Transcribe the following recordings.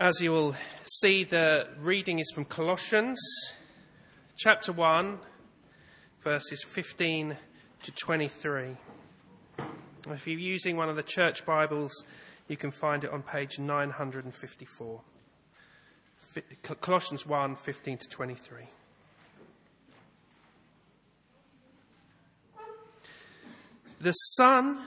as you will see, the reading is from Colossians chapter 1, verses 15 to 23. If you're using one of the church Bibles, you can find it on page 954. Colossians 1 15 to 23. The Son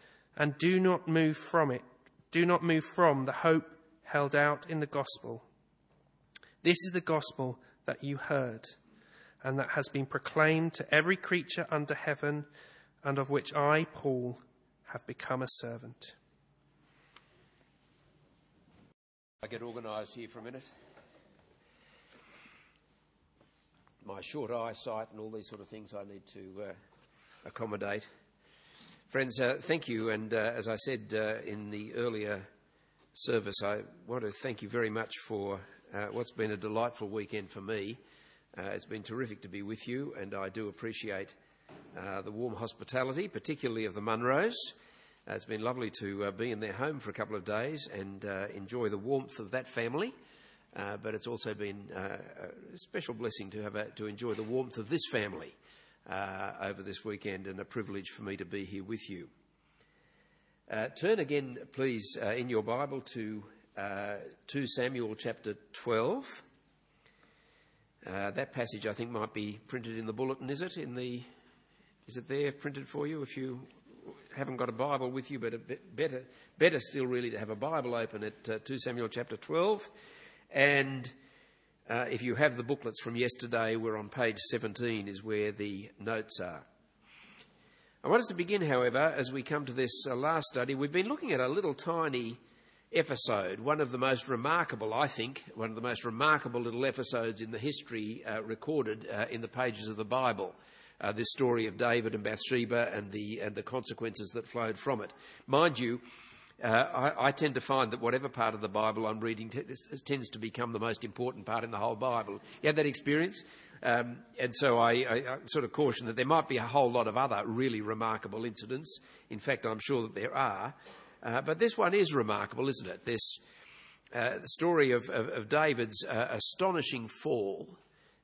and do not move from it, do not move from the hope held out in the gospel. This is the gospel that you heard, and that has been proclaimed to every creature under heaven, and of which I, Paul, have become a servant. I get organised here for a minute. My short eyesight and all these sort of things I need to uh, accommodate. Friends, uh, thank you. And uh, as I said uh, in the earlier service, I want to thank you very much for uh, what's been a delightful weekend for me. Uh, it's been terrific to be with you, and I do appreciate uh, the warm hospitality, particularly of the Munros. It's been lovely to be in their home for a couple of days and enjoy the warmth of that family. but it's also been a special blessing to have a, to enjoy the warmth of this family over this weekend, and a privilege for me to be here with you. turn again, please, in your Bible to uh, 2 Samuel chapter 12. Uh, that passage, I think, might be printed in the bulletin, is it? In the, is it there printed for you? If you haven't got a Bible with you, but better, better still, really, to have a Bible open at uh, 2 Samuel chapter 12. And uh, if you have the booklets from yesterday, we're on page 17, is where the notes are. I want us to begin, however, as we come to this uh, last study. We've been looking at a little tiny episode, one of the most remarkable, I think, one of the most remarkable little episodes in the history uh, recorded uh, in the pages of the Bible. Uh, this story of David and Bathsheba and the and the consequences that flowed from it. Mind you, uh, I, I, tend to find that whatever part of the Bible I'm reading t- tends to become the most important part in the whole Bible. You had that experience? Um, and so I, I, I, sort of caution that there might be a whole lot of other really remarkable incidents. In fact, I'm sure that there are. Uh, but this one is remarkable, isn't it? This uh, story of, of, of David's uh, astonishing fall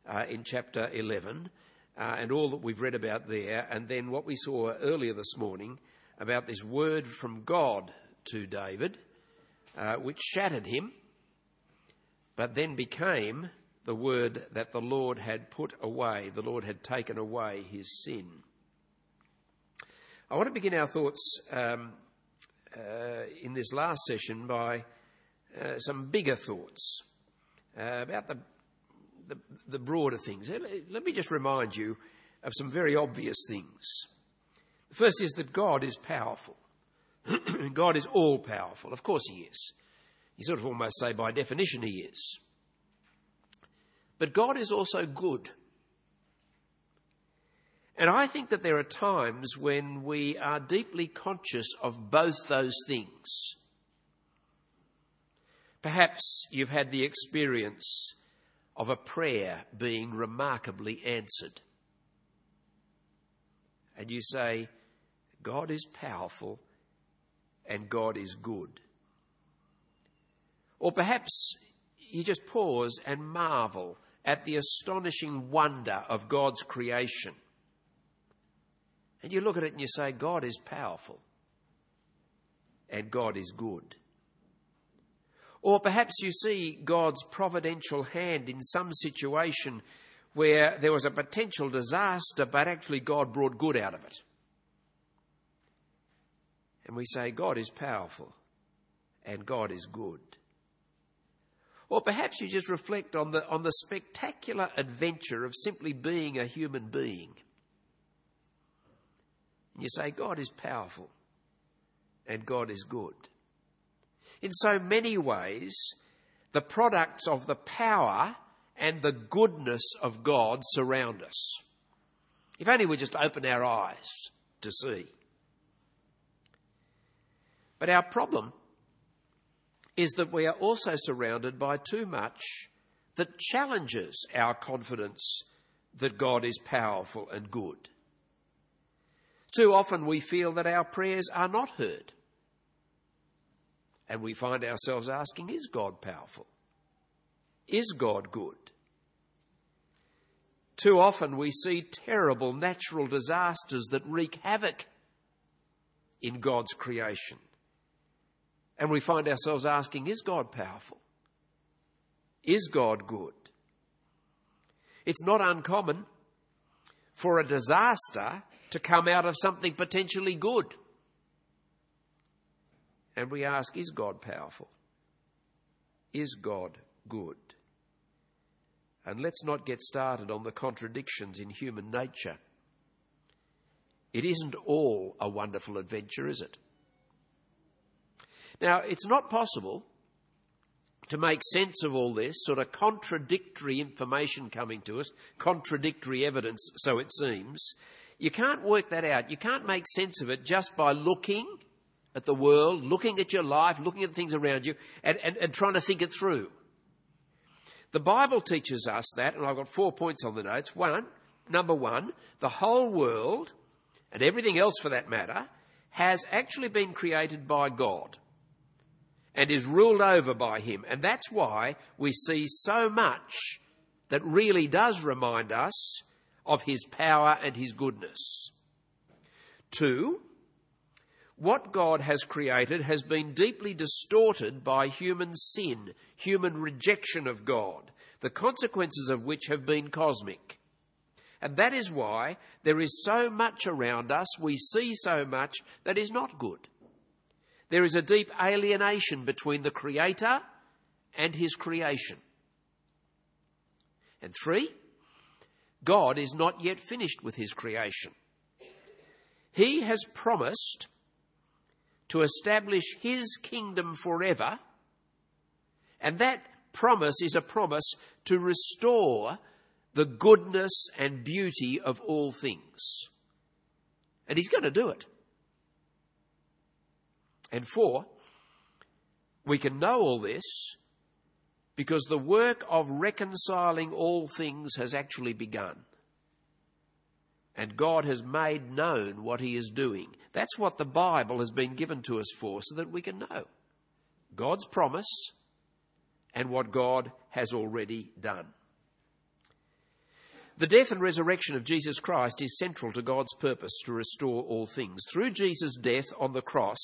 uh, in chapter 11 uh, and all that we've read about there, and then what we saw earlier this morning about this word from God to David, uh, which shattered him, but then became the word that the Lord had put away, the Lord had taken away his sin. I want to begin our thoughts um, uh, in this last session by uh, some bigger thoughts uh, about the, the, the broader things. Let me just remind you of some very obvious things. The first is that God is powerful. God is all powerful. Of course, He is. You sort of almost say by definition He is. But God is also good. And I think that there are times when we are deeply conscious of both those things. Perhaps you've had the experience of a prayer being remarkably answered. And you say, God is powerful and God is good. Or perhaps you just pause and marvel at the astonishing wonder of God's creation. And you look at it and you say, God is powerful and God is good. Or perhaps you see God's providential hand in some situation where there was a potential disaster, but actually God brought good out of it. And we say, God is powerful and God is good. Or perhaps you just reflect on the, on the spectacular adventure of simply being a human being. And you say, God is powerful and God is good. In so many ways, the products of the power and the goodness of God surround us. If only we just open our eyes to see. But our problem is that we are also surrounded by too much that challenges our confidence that God is powerful and good. Too often we feel that our prayers are not heard. And we find ourselves asking, is God powerful? Is God good? Too often we see terrible natural disasters that wreak havoc in God's creation. And we find ourselves asking, is God powerful? Is God good? It's not uncommon for a disaster to come out of something potentially good. And we ask, is God powerful? Is God good? And let's not get started on the contradictions in human nature. It isn't all a wonderful adventure, is it? Now, it's not possible to make sense of all this sort of contradictory information coming to us, contradictory evidence, so it seems. You can't work that out. You can't make sense of it just by looking at the world, looking at your life, looking at things around you, and, and, and trying to think it through. The Bible teaches us that, and I've got four points on the notes. One, number one, the whole world, and everything else for that matter, has actually been created by God and is ruled over by him. And that's why we see so much that really does remind us of his power and his goodness. Two, what God has created has been deeply distorted by human sin, human rejection of God, the consequences of which have been cosmic. And that is why there is so much around us, we see so much that is not good. There is a deep alienation between the Creator and His creation. And three, God is not yet finished with His creation. He has promised to establish His kingdom forever, and that promise is a promise to restore the goodness and beauty of all things. And He's going to do it. And four, we can know all this because the work of reconciling all things has actually begun. And God has made known what He is doing. That's what the Bible has been given to us for, so that we can know God's promise and what God has already done. The death and resurrection of Jesus Christ is central to God's purpose to restore all things. Through Jesus' death on the cross,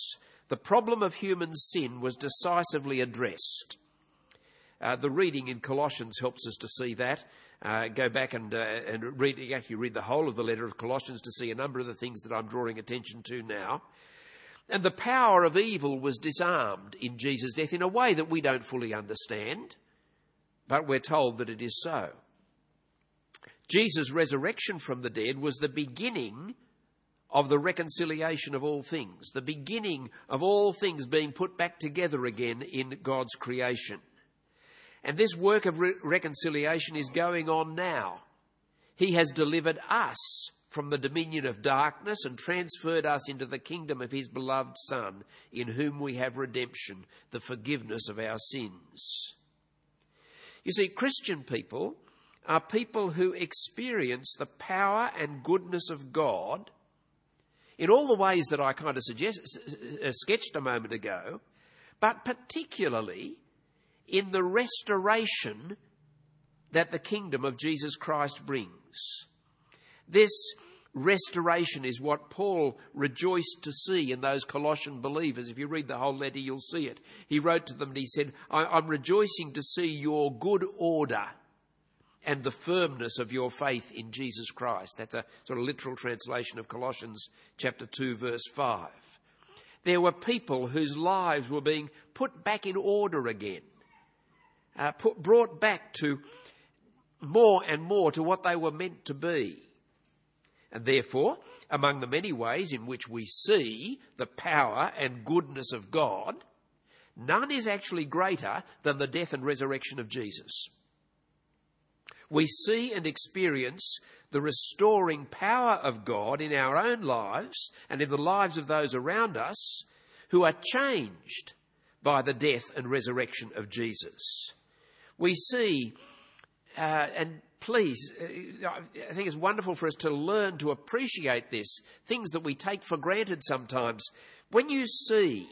the problem of human sin was decisively addressed. Uh, the reading in Colossians helps us to see that. Uh, go back and, uh, and read, actually read the whole of the letter of Colossians to see a number of the things that I'm drawing attention to now. And the power of evil was disarmed in Jesus' death in a way that we don't fully understand, but we're told that it is so. Jesus' resurrection from the dead was the beginning of the reconciliation of all things, the beginning of all things being put back together again in God's creation. And this work of re- reconciliation is going on now. He has delivered us from the dominion of darkness and transferred us into the kingdom of his beloved Son, in whom we have redemption, the forgiveness of our sins. You see, Christian people are people who experience the power and goodness of God in all the ways that I kind of suggest, uh, sketched a moment ago, but particularly in the restoration that the kingdom of Jesus Christ brings. This restoration is what Paul rejoiced to see in those Colossian believers. If you read the whole letter, you'll see it. He wrote to them and he said, I'm rejoicing to see your good order and the firmness of your faith in Jesus Christ. That's a sort of literal translation of Colossians chapter 2 verse 5. There were people whose lives were being put back in order again, uh, put, brought back to more and more to what they were meant to be. And therefore, among the many ways in which we see the power and goodness of God, none is actually greater than the death and resurrection of Jesus we see and experience the restoring power of God in our own lives and in the lives of those around us who are changed by the death and resurrection of Jesus. We see, uh, and please, uh, I think it's wonderful for us to learn to appreciate this, things that we take for granted sometimes. When you see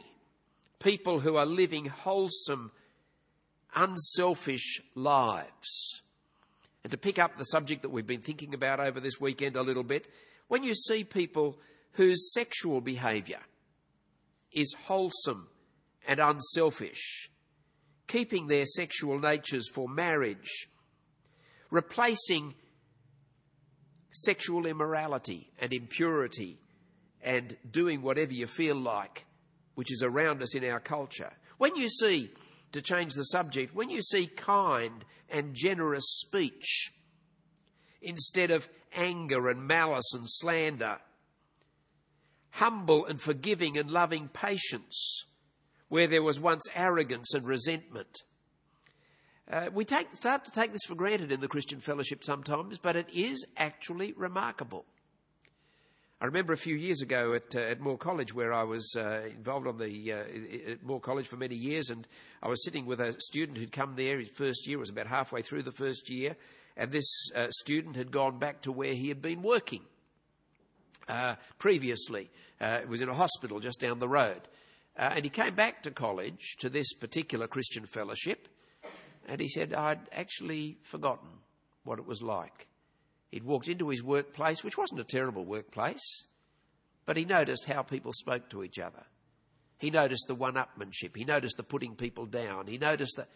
people who are living wholesome, unselfish lives, and to pick up the subject that we've been thinking about over this weekend a little bit, when you see people whose sexual behaviour is wholesome and unselfish, keeping their sexual natures for marriage, replacing sexual immorality and impurity and doing whatever you feel like, which is around us in our culture. When you see to change the subject, when you see kind and generous speech instead of anger and malice and slander, humble and forgiving and loving patience where there was once arrogance and resentment. Uh, we take, start to take this for granted in the Christian fellowship sometimes, but it is actually remarkable. I remember a few years ago at, uh, at Moore College where I was uh, involved on the uh, at Moore College for many years, and I was sitting with a student who'd come there. His first year was about halfway through the first year, and this uh, student had gone back to where he had been working uh, previously. Uh, it was in a hospital just down the road, and he came back to college to this particular Christian fellowship, and he said, "I'd actually forgotten what it was like." He'd walked into his workplace, which wasn't a terrible workplace, but he noticed how people spoke to each other. He noticed the one upmanship. He noticed the putting people down. He noticed that.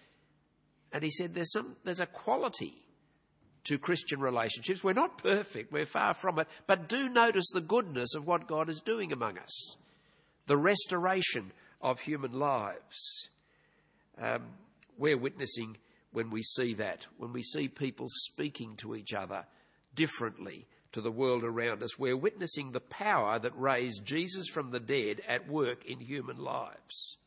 And he said, there's, some, there's a quality to Christian relationships. We're not perfect, we're far from it, but do notice the goodness of what God is doing among us the restoration of human lives. Um, we're witnessing when we see that, when we see people speaking to each other differently to the world around us. We're witnessing the power that raised Jesus from the dead at work in human lives.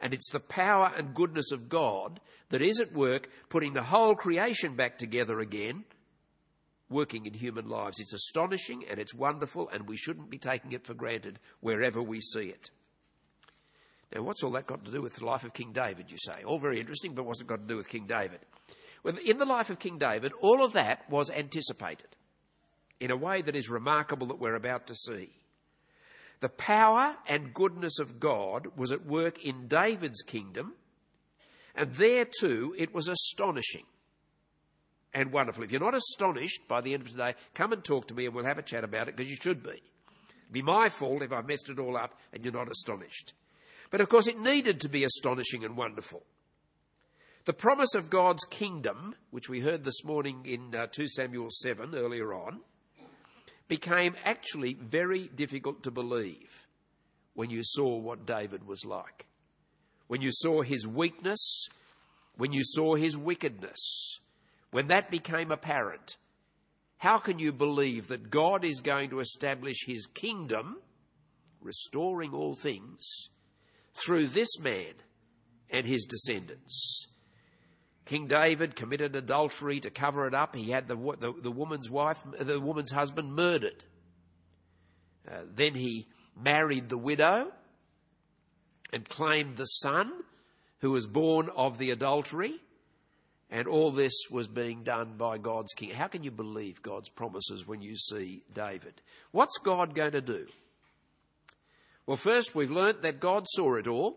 And it's the power and goodness of God that is at work putting the whole creation back together again, working in human lives. It's astonishing and it's wonderful, and we shouldn't be taking it for granted wherever we see it. Now, what's all that got to do with the life of King David, you say? All very interesting, but what's it got to do with King David? In the life of King David, all of that was anticipated in a way that is remarkable that we're about to see. The power and goodness of God was at work in David's kingdom, and there too it was astonishing and wonderful. If you're not astonished by the end of today, come and talk to me and we'll have a chat about it because you should be. It'd be my fault if I messed it all up and you're not astonished. But of course, it needed to be astonishing and wonderful. The promise of God's kingdom, which we heard this morning in uh, 2 Samuel 7 earlier on, became actually very difficult to believe when you saw what David was like. When you saw his weakness, when you saw his wickedness, when that became apparent, how can you believe that God is going to establish his kingdom, restoring all things, through this man and his descendants? King David committed adultery to cover it up. He had the, the, the woman's wife, the woman's husband murdered. Uh, then he married the widow and claimed the son who was born of the adultery. And all this was being done by God's king. How can you believe God's promises when you see David? What's God going to do? Well, first, we've learnt that God saw it all.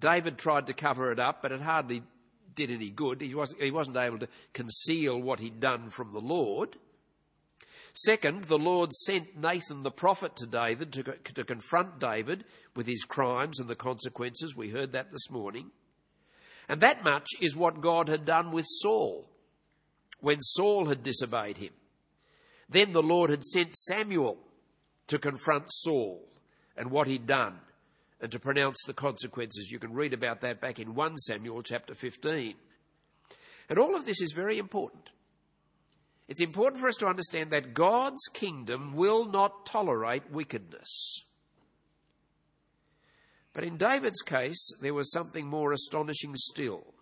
David tried to cover it up, but it hardly did any good. He wasn't, he wasn't able to conceal what he'd done from the Lord. Second, the Lord sent Nathan the prophet to David to, to confront David with his crimes and the consequences. We heard that this morning. And that much is what God had done with Saul when Saul had disobeyed him. Then the Lord had sent Samuel to confront Saul and what he'd done and to pronounce the consequences. You can read about that back in 1 Samuel chapter 15. And all of this is very important. It's important for us to understand that God's kingdom will not tolerate wickedness. But in David's case, there was something more astonishing still.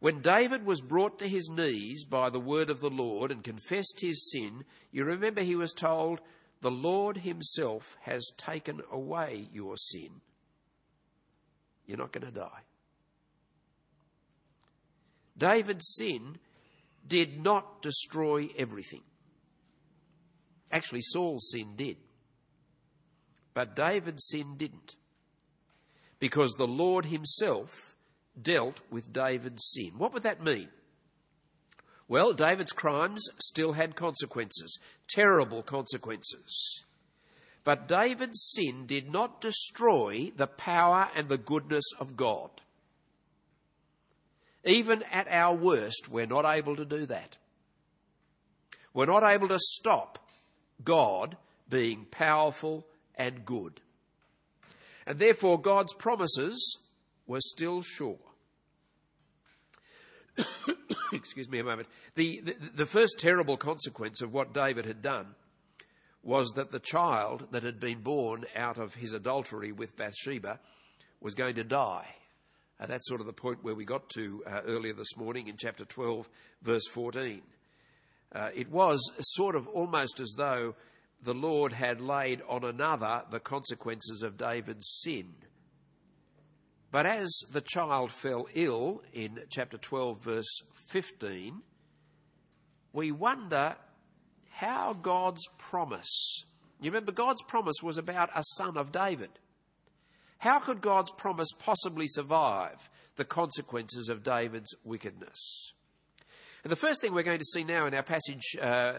When David was brought to his knees by the word of the Lord and confessed his sin, you remember he was told, The Lord himself has taken away your sin. You're not going to die. David's sin did not destroy everything. Actually, Saul's sin did. But David's sin didn't. Because the Lord himself dealt with David's sin. What would that mean? Well, David's crimes still had consequences, terrible consequences. But David's sin did not destroy the power and the goodness of God. Even at our worst, we're not able to do that. We're not able to stop God being powerful and good. And therefore, God's promises were still sure. Excuse me a moment. The, the, the first terrible consequence of what David had done was that the child that had been born out of his adultery with Bathsheba was going to die. Uh, that's sort of the point where we got to uh, earlier this morning in chapter 12, verse 14. Uh, it was sort of almost as though the Lord had laid on another the consequences of David's sin. But as the child fell ill in chapter 12, verse 15, we wonder how God's promise. You remember, God's promise was about a son of David. How could God's promise possibly survive the consequences of David's wickedness? And the first thing we're going to see now in our passage uh,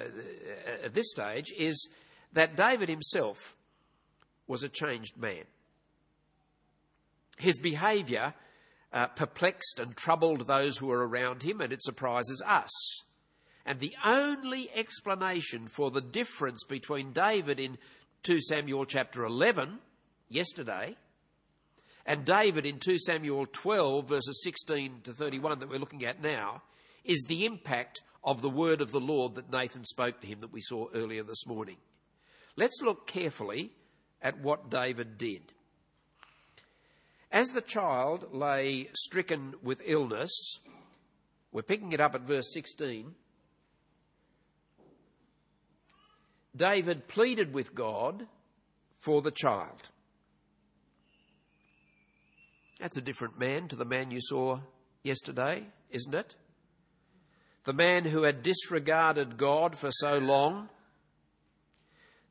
at this stage is that David himself was a changed man. His behaviour uh, perplexed and troubled those who were around him, and it surprises us. And the only explanation for the difference between David in 2 Samuel chapter 11, yesterday, and David in 2 Samuel 12, verses 16 to 31, that we're looking at now, is the impact of the word of the Lord that Nathan spoke to him that we saw earlier this morning. Let's look carefully at what David did. As the child lay stricken with illness, we're picking it up at verse 16. David pleaded with God for the child. That's a different man to the man you saw yesterday, isn't it? The man who had disregarded God for so long,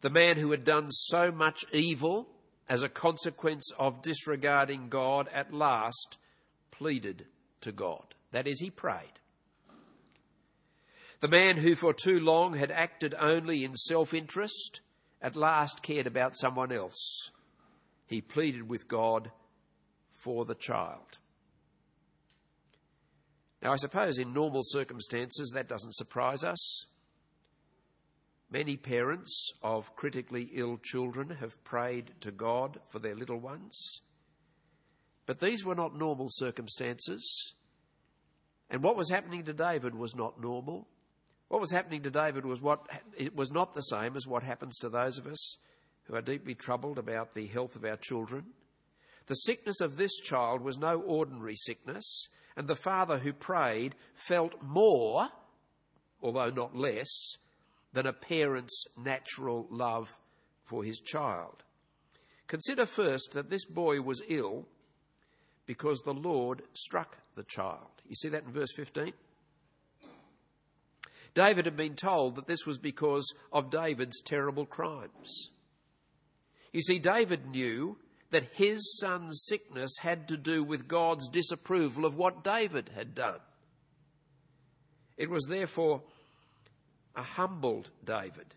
the man who had done so much evil as a consequence of disregarding God, at last pleaded to God. That is, he prayed. The man who for too long had acted only in self interest, at last cared about someone else. He pleaded with God for the child. Now, I suppose in normal circumstances that doesn't surprise us. Many parents of critically ill children have prayed to God for their little ones. But these were not normal circumstances. And what was happening to David was not normal. What was happening to David was what it was not the same as what happens to those of us who are deeply troubled about the health of our children. The sickness of this child was no ordinary sickness, and the father who prayed felt more, although not less, than a parent's natural love for his child. Consider first that this boy was ill because the Lord struck the child. You see that in verse 15? David had been told that this was because of David's terrible crimes. You see, David knew that his son's sickness had to do with God's disapproval of what David had done. It was therefore a humbled David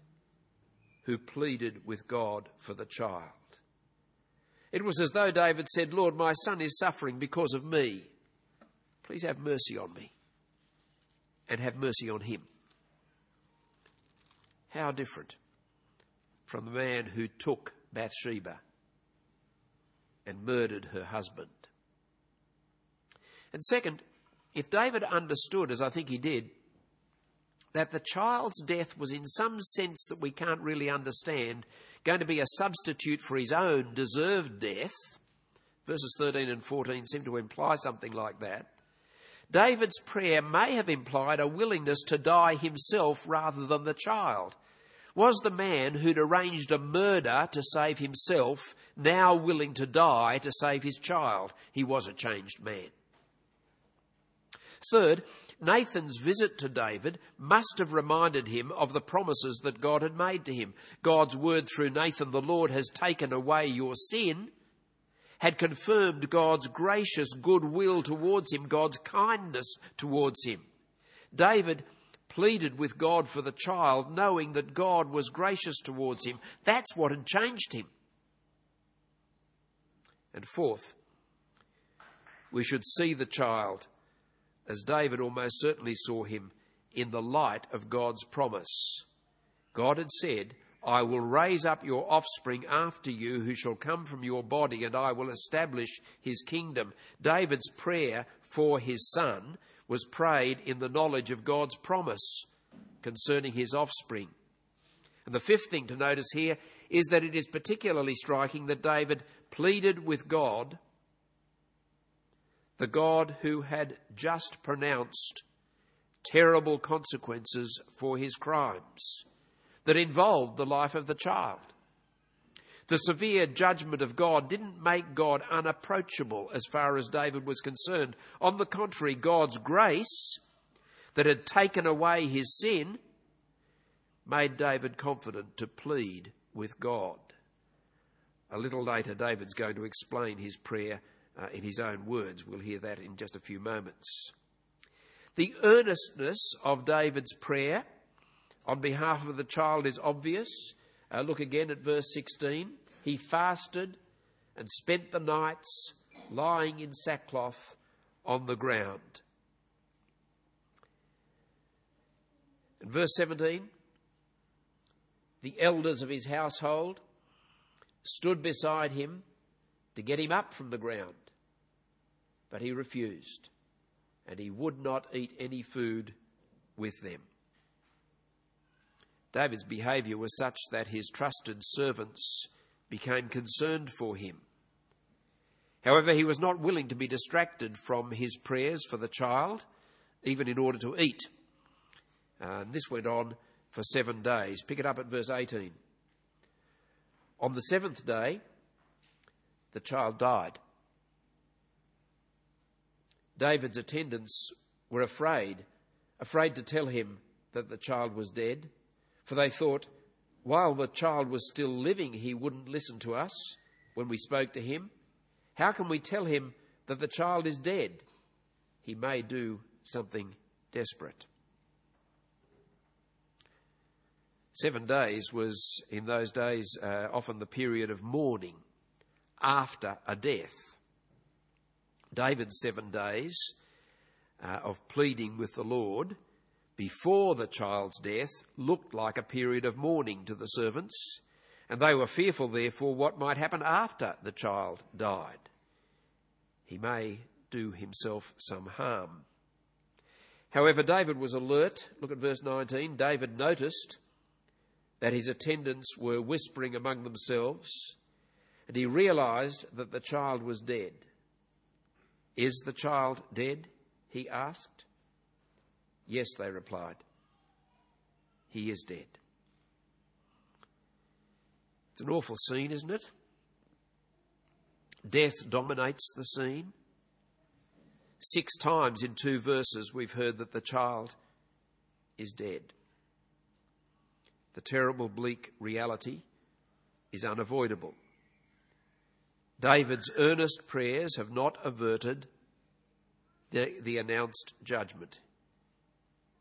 who pleaded with God for the child. It was as though David said, Lord, my son is suffering because of me. Please have mercy on me and have mercy on him. How different from the man who took Bathsheba and murdered her husband. And second, if David understood, as I think he did, that the child's death was in some sense that we can't really understand going to be a substitute for his own deserved death, verses 13 and 14 seem to imply something like that. David's prayer may have implied a willingness to die himself rather than the child. Was the man who'd arranged a murder to save himself now willing to die to save his child? He was a changed man. Third, Nathan's visit to David must have reminded him of the promises that God had made to him. God's word through Nathan, the Lord has taken away your sin, had confirmed God's gracious goodwill towards him, God's kindness towards him. David pleaded with God for the child, knowing that God was gracious towards him. That's what had changed him. And fourth, we should see the child as David almost certainly saw him, in the light of God's promise. God had said, I will raise up your offspring after you who shall come from your body, and I will establish his kingdom. David's prayer for his son was prayed in the knowledge of God's promise concerning his offspring. And the fifth thing to notice here is that it is particularly striking that David pleaded with God the God who had just pronounced terrible consequences for his crimes that involved the life of the child. The severe judgment of God didn't make God unapproachable as far as David was concerned. On the contrary, God's grace that had taken away his sin made David confident to plead with God. A little later, David's going to explain his prayer uh, in his own words. We'll hear that in just a few moments. The earnestness of David's prayer on behalf of the child is obvious. Uh, look again at verse 16. He fasted and spent the nights lying in sackcloth on the ground. In verse 17, the elders of his household stood beside him to get him up from the ground. But he refused, and he would not eat any food with them. David's behaviour was such that his trusted servants became concerned for him. However, he was not willing to be distracted from his prayers for the child, even in order to eat. And this went on for seven days. Pick it up at verse 18. On the seventh day, the child died. David's attendants were afraid, afraid to tell him that the child was dead, for they thought, while the child was still living, he wouldn't listen to us when we spoke to him. How can we tell him that the child is dead? He may do something desperate. Seven days was, in those days, uh, often the period of mourning after a death. David's seven days uh, of pleading with the Lord before the child's death looked like a period of mourning to the servants, and they were fearful, therefore, what might happen after the child died. He may do himself some harm. However, David was alert. Look at verse 19. David noticed that his attendants were whispering among themselves, and he realized that the child was dead. Is the child dead? he asked. Yes, they replied. He is dead. It's an awful scene, isn't it? Death dominates the scene. Six times in two verses, we've heard that the child is dead. The terrible, bleak reality is unavoidable. David's earnest prayers have not averted the, the announced judgment.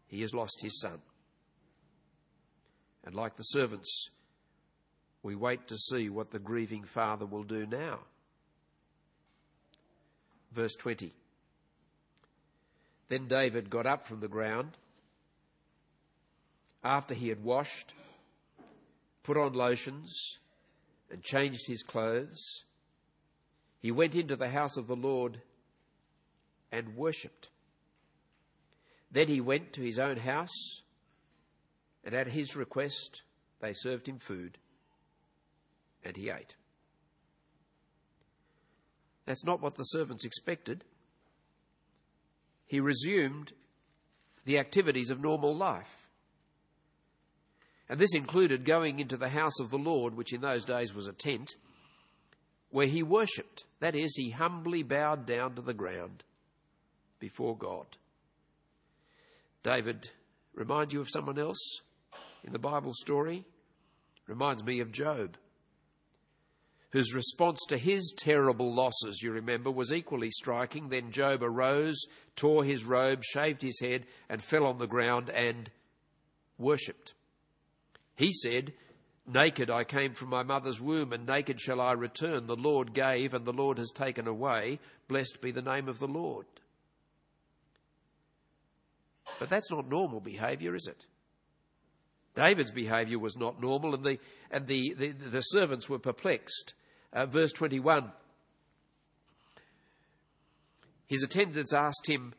He has lost his son. And like the servants, we wait to see what the grieving father will do now. Verse 20. Then David got up from the ground after he had washed, put on lotions, and changed his clothes. He went into the house of the Lord and worshipped. Then he went to his own house, and at his request they served him food, and he ate. That's not what the servants expected. He resumed the activities of normal life. And this included going into the house of the Lord, which in those days was a tent, where he worshipped. That is, he humbly bowed down to the ground before God. David reminds you of someone else in the Bible story? Reminds me of Job, whose response to his terrible losses, you remember, was equally striking. Then Job arose, tore his robe, shaved his head, and fell on the ground and worshipped. He said, Naked I came from my mother's womb, and naked shall I return. The Lord gave, and the Lord has taken away. Blessed be the name of the Lord. But that's not normal behaviour, is it? David's behaviour was not normal, and the, and the, the, the servants were perplexed. Uh, verse 21 His attendants asked him,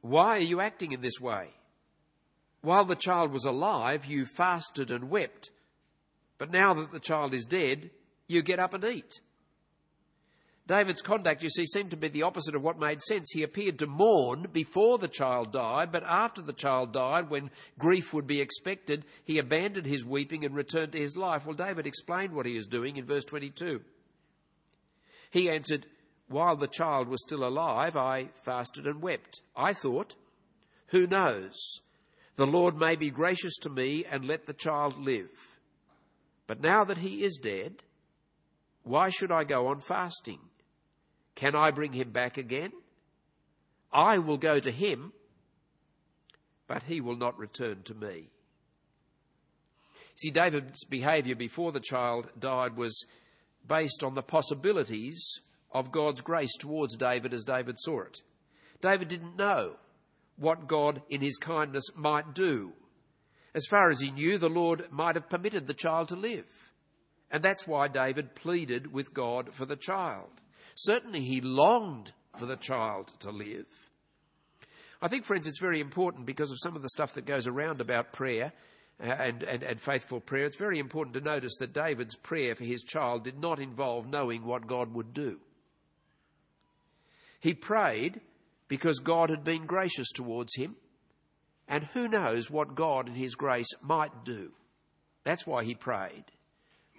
Why are you acting in this way? While the child was alive, you fasted and wept, but now that the child is dead, you get up and eat. David's conduct, you see, seemed to be the opposite of what made sense. He appeared to mourn before the child died, but after the child died, when grief would be expected, he abandoned his weeping and returned to his life. Well, David explained what he was doing in verse 22. He answered, While the child was still alive, I fasted and wept. I thought, Who knows? The Lord may be gracious to me and let the child live. But now that he is dead, why should I go on fasting? Can I bring him back again? I will go to him, but he will not return to me. See, David's behaviour before the child died was based on the possibilities of God's grace towards David as David saw it. David didn't know what God, in his kindness, might do. As far as he knew, the Lord might have permitted the child to live. And that's why David pleaded with God for the child. Certainly, he longed for the child to live. I think, friends, it's very important because of some of the stuff that goes around about prayer uh, and, and, and faithful prayer. It's very important to notice that David's prayer for his child did not involve knowing what God would do. He prayed because God had been gracious towards him, and who knows what God in his grace might do. That's why he prayed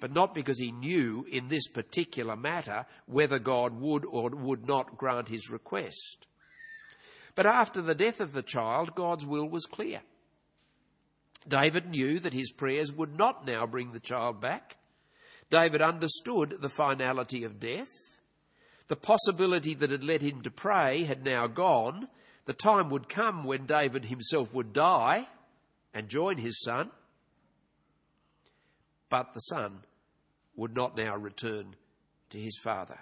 but not because he knew in this particular matter whether God would or would not grant his request. But after the death of the child, God's will was clear. David knew that his prayers would not now bring the child back. David understood the finality of death. The possibility that had led him to pray had now gone. The time would come when David himself would die and join his son but the son would not now return to his father.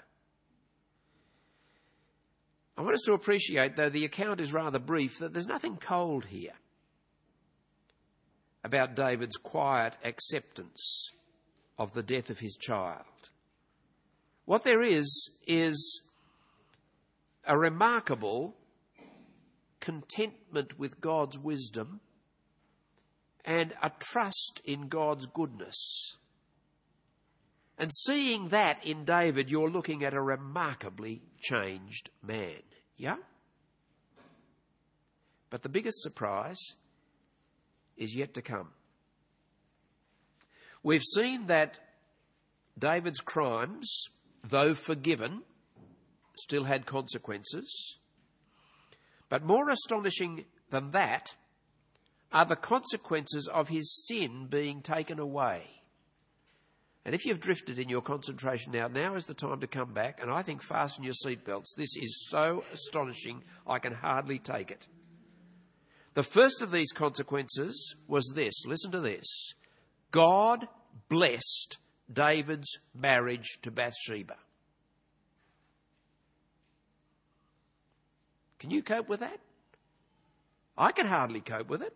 I want us to appreciate, though the account is rather brief, that there's nothing cold here about David's quiet acceptance of the death of his child. What there is, is a remarkable contentment with God's wisdom and a trust in God's goodness. And seeing that in David, you're looking at a remarkably changed man. Yeah? But the biggest surprise is yet to come. We've seen that David's crimes, though forgiven, still had consequences. But more astonishing than that are the consequences of his sin being taken away. And if you've drifted in your concentration now, now is the time to come back, and I think fasten your seatbelts. This is so astonishing, I can hardly take it. The first of these consequences was this listen to this God blessed David's marriage to Bathsheba. Can you cope with that? I can hardly cope with it.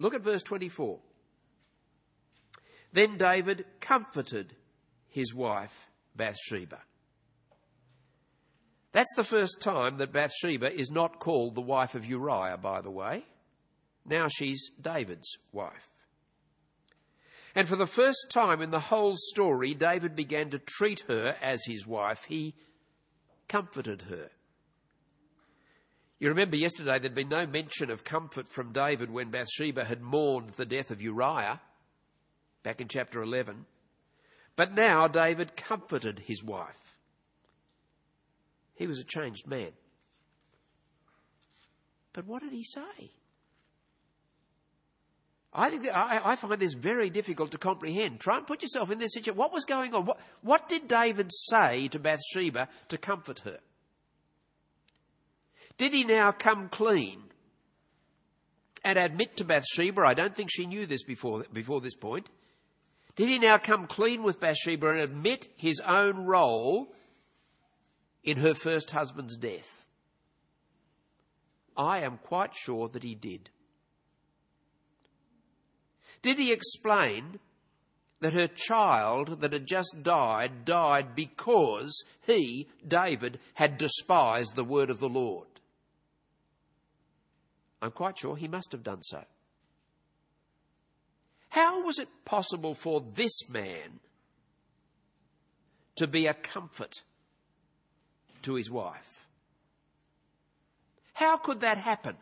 Look at verse 24. Then David comforted his wife Bathsheba. That's the first time that Bathsheba is not called the wife of Uriah, by the way. Now she's David's wife. And for the first time in the whole story, David began to treat her as his wife. He comforted her. You remember yesterday there'd been no mention of comfort from David when Bathsheba had mourned the death of Uriah, back in chapter 11. But now David comforted his wife. He was a changed man. But what did he say? I, think I, I, find this very difficult to comprehend. Try and put yourself in this situation. What was going on? What, what did David say to Bathsheba to comfort her? Did he now come clean and admit to Bathsheba? I don't think she knew this before, before this point. Did he now come clean with Bathsheba and admit his own role in her first husband's death? I am quite sure that he did. Did he explain that her child that had just died died because he, David, had despised the word of the Lord? I'm quite sure he must have done so. How was it possible for this man to be a comfort to his wife? How could that happen?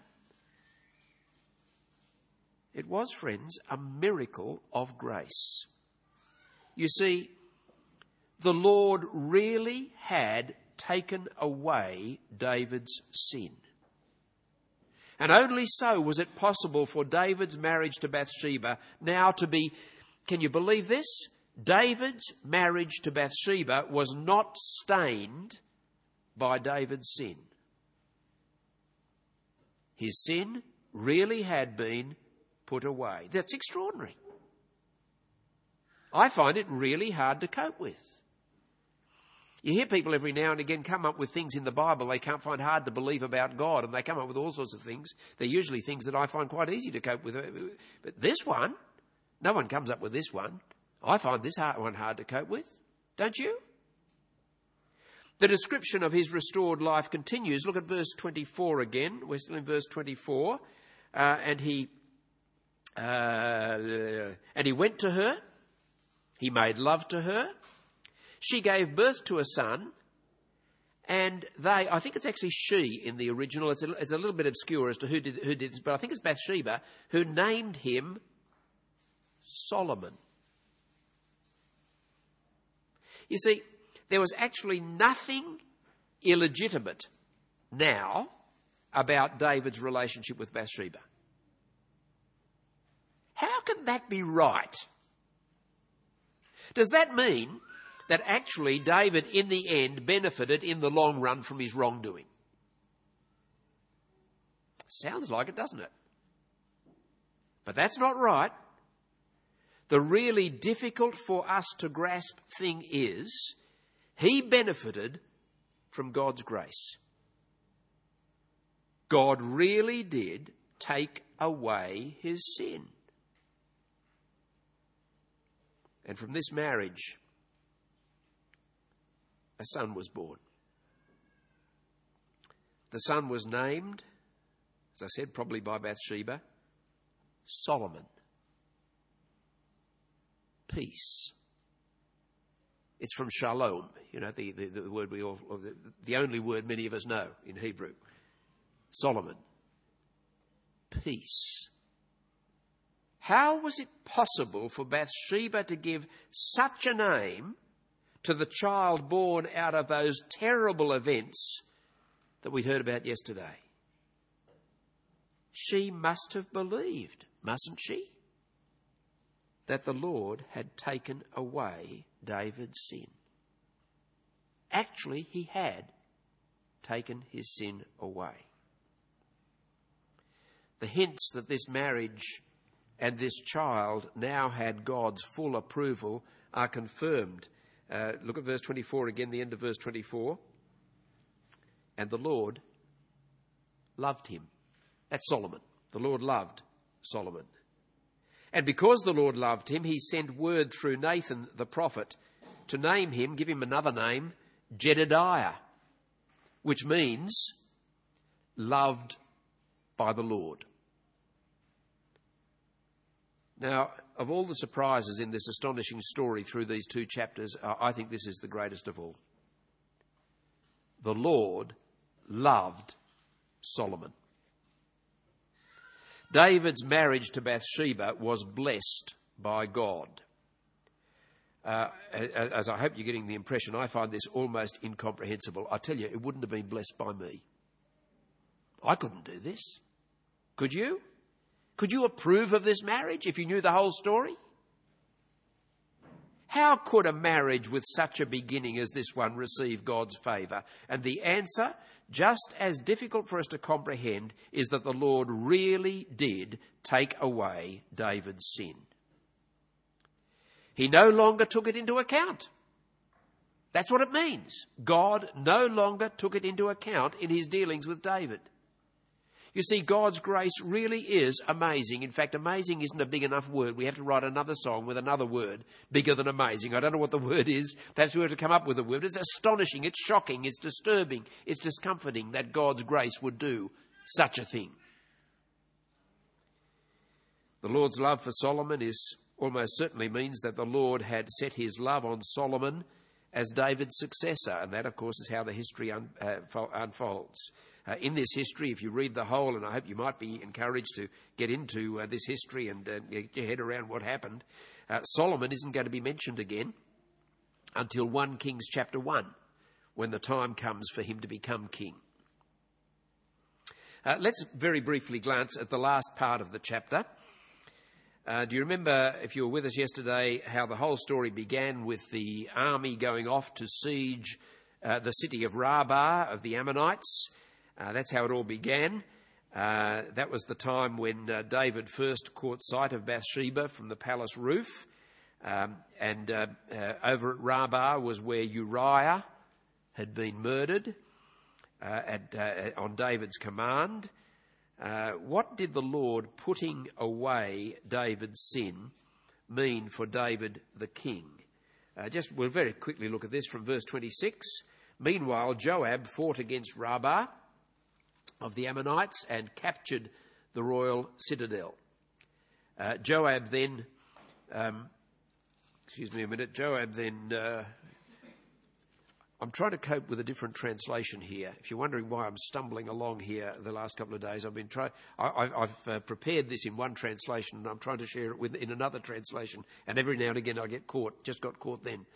It was, friends, a miracle of grace. You see, the Lord really had taken away David's sin. And only so was it possible for David's marriage to Bathsheba now to be, can you believe this? David's marriage to Bathsheba was not stained by David's sin. His sin really had been put away. That's extraordinary. I find it really hard to cope with. You hear people every now and again come up with things in the Bible they can't find hard to believe about God, and they come up with all sorts of things. They're usually things that I find quite easy to cope with. But this one, no one comes up with this one. I find this one hard to cope with. Don't you? The description of his restored life continues. Look at verse 24 again. We're still in verse 24. Uh, and he uh, and he went to her. He made love to her. She gave birth to a son, and they, I think it's actually she in the original, it's a, it's a little bit obscure as to who did, who did this, but I think it's Bathsheba, who named him Solomon. You see, there was actually nothing illegitimate now about David's relationship with Bathsheba. How can that be right? Does that mean that actually David, in the end, benefited in the long run from his wrongdoing. Sounds like it, doesn't it? But that's not right. The really difficult for us to grasp thing is he benefited from God's grace. God really did take away his sin. And from this marriage, a son was born. The son was named, as I said, probably by Bathsheba, Solomon. Peace. It's from shalom, you know, the, the, the word we all, the, the only word many of us know in Hebrew. Solomon. Peace. How was it possible for Bathsheba to give such a name to the child born out of those terrible events that we heard about yesterday. she must have believed, mustn't she? That the Lord had taken away David's sin. Actually, he had taken his sin away. The hints that this marriage and this child now had God's full approval are confirmed. Uh, look at verse 24 again, the end of verse 24. And the Lord loved him. That's Solomon. The Lord loved Solomon. And because the Lord loved him, he sent word through Nathan the prophet to name him, give him another name, Jedediah, which means loved by the Lord. Now, of all the surprises in this astonishing story through these two chapters, uh, I think this is the greatest of all. The Lord loved Solomon. David's marriage to Bathsheba was blessed by God. Uh, as I hope you're getting the impression, I find this almost incomprehensible. I tell you, it wouldn't have been blessed by me. I couldn't do this. Could you? Could you approve of this marriage if you knew the whole story? How could a marriage with such a beginning as this one receive God's favour? And the answer just as difficult for us to comprehend is that the Lord really did take away David's sin. He no longer took it into account. That's what it means. God no longer took it into account in his dealings with David. You see, God's grace really is amazing. In fact, amazing isn't a big enough word. We have to write another song with another word bigger than amazing. I don't know what the word is. Perhaps we have to come up with a word. It's astonishing, it's shocking, it's disturbing, it's discomforting that God's grace would do such a thing. The Lord's love for Solomon is almost certainly means that the Lord had set his love on Solomon as David's successor, and that, of course, is how the history uh, unfolds uh, in this history, if you read the whole, and I hope you might be encouraged to get into uh, this history and uh, get your head around what happened, uh, Solomon isn't going to be mentioned again until 1 Kings chapter 1, when the time comes for him to become king. Uh, let's very briefly glance at the last part of the chapter. Uh, do you remember, if you were with us yesterday, how the whole story began with the army going off to siege uh, the city of Rabbah of the Ammonites? Uh, that's how it all began. Uh, that was the time when uh, David first caught sight of Bathsheba from the palace roof. Um, and uh, uh, over at Rabbah was where Uriah had been murdered uh, at, on David's command. what did the Lord putting away David's sin mean for David the king? just we'll very quickly look at this from verse 26. Meanwhile, Joab fought against Rabbah of the Ammonites and captured the royal citadel. Uh, Joab then, um, excuse me a minute, Joab then, uh, I'm trying to cope with a different translation here. If you're wondering why I'm stumbling along here the last couple of days, I've been trying, I, have uh, prepared this in one translation and I'm trying to share it with, in another translation, and every now and again I get caught, just got caught then.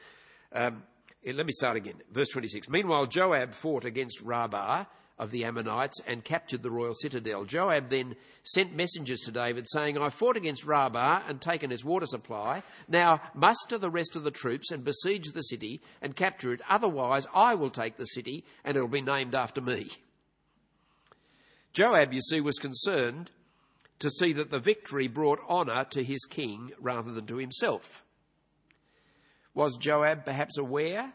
Um, let me start again. Verse 26. Meanwhile, Joab fought against Rabbah of the Ammonites and captured the royal citadel. Joab then sent messengers to David saying, I fought against Rabbah and taken his water supply. Now muster the rest of the troops and besiege the city and capture it. Otherwise, I will take the city and it will be named after me. Joab, you see, was concerned to see that the victory brought honour to his king rather than to himself. Was Joab perhaps aware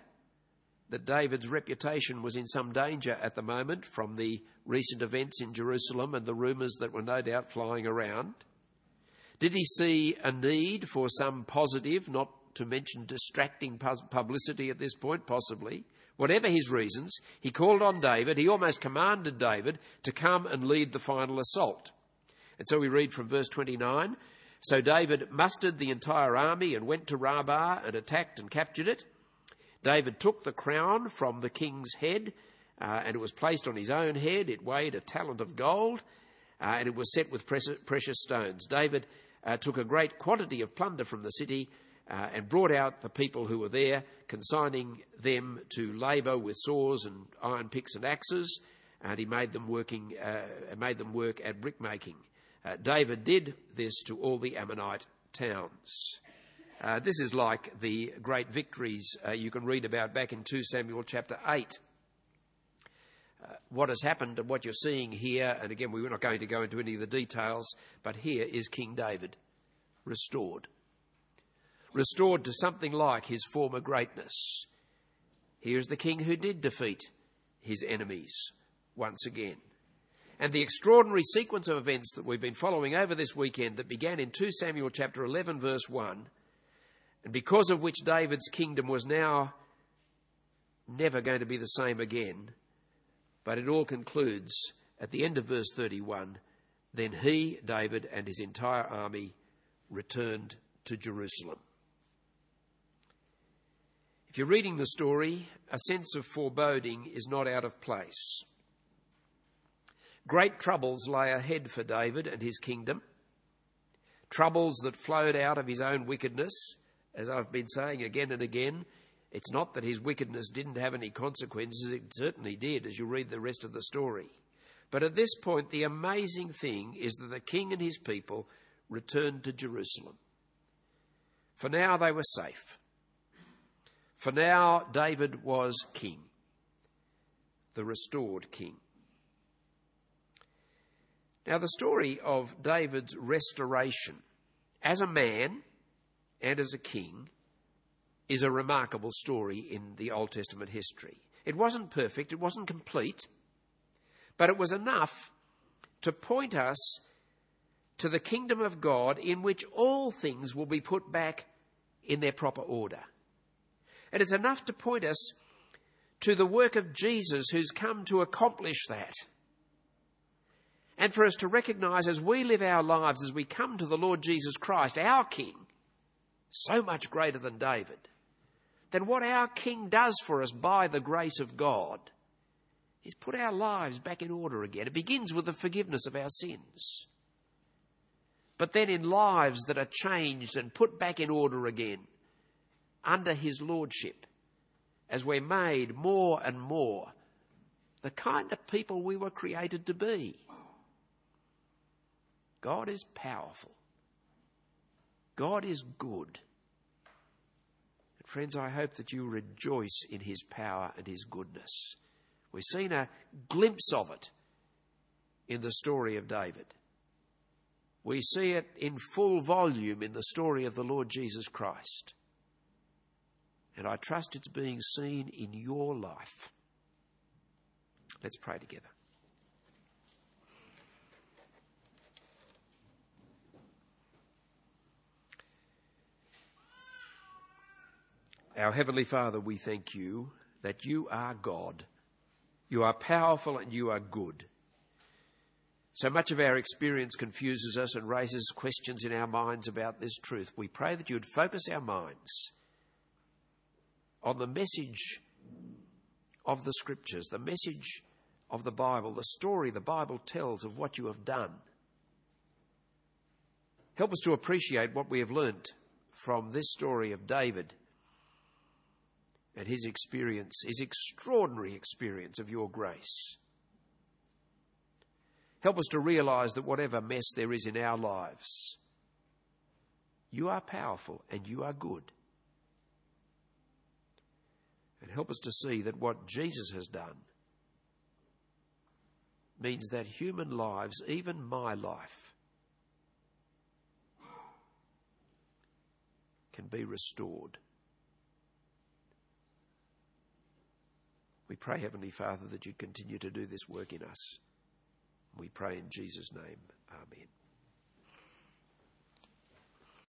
that David's reputation was in some danger at the moment from the recent events in Jerusalem and the rumours that were no doubt flying around? Did he see a need for some positive, not to mention distracting publicity at this point, possibly? Whatever his reasons, he called on David, he almost commanded David to come and lead the final assault. And so we read from verse 29 So David mustered the entire army and went to Rabbah and attacked and captured it. David took the crown from the king's head, uh, and it was placed on his own head. It weighed a talent of gold, uh, and it was set with precious stones. David uh, took a great quantity of plunder from the city uh, and brought out the people who were there, consigning them to labour with saws and iron picks and axes. and he made them working, uh, made them work at brickmaking. Uh, David did this to all the Ammonite towns. Uh, this is like the great victories uh, you can read about back in 2 Samuel chapter 8. Uh, what has happened and what you're seeing here, and again, we're not going to go into any of the details, but here is King David restored. Restored to something like his former greatness. Here's the king who did defeat his enemies once again. And the extraordinary sequence of events that we've been following over this weekend that began in 2 Samuel chapter 11 verse 1 and because of which David's kingdom was now never going to be the same again. But it all concludes at the end of verse 31 then he, David, and his entire army returned to Jerusalem. If you're reading the story, a sense of foreboding is not out of place. Great troubles lay ahead for David and his kingdom, troubles that flowed out of his own wickedness as I've been saying again and again, it's not that his wickedness didn't have any consequences, it certainly did, as you read the rest of the story. But at this point, the amazing thing is that the king and his people returned to Jerusalem. For now, they were safe. For now, David was king, the restored king. Now, the story of David's restoration as a man and as a king is a remarkable story in the Old Testament history. It wasn't perfect, it wasn't complete, but it was enough to point us to the kingdom of God in which all things will be put back in their proper order. And it's enough to point us to the work of Jesus who's come to accomplish that. And for us to recognize as we live our lives, as we come to the Lord Jesus Christ, our King, so much greater than David, then what our King does for us by the grace of God is put our lives back in order again. It begins with the forgiveness of our sins. But then in lives that are changed and put back in order again under His Lordship, as we're made more and more the kind of people we were created to be. God is powerful. God is good. And friends, I hope that you rejoice in his power and his goodness. We've seen a glimpse of it in the story of David. We see it in full volume in the story of the Lord Jesus Christ. And I trust it's being seen in your life. Let's pray together. Our Heavenly Father, we thank you that you are God. You are powerful and you are good. So much of our experience confuses us and raises questions in our minds about this truth. We pray that you would focus our minds on the message of the Scriptures, the message of the Bible, the story the Bible tells of what you have done. Help us to appreciate what we have learnt from this story of David and his experience, his extraordinary experience of your grace. Help us to realize that whatever mess there is in our lives, you are powerful and you are good. And help us to see that what Jesus has done means that human lives, even my life, can be restored. We pray, Heavenly Father, that you continue to do this work in us. We pray in Jesus' name. Amen.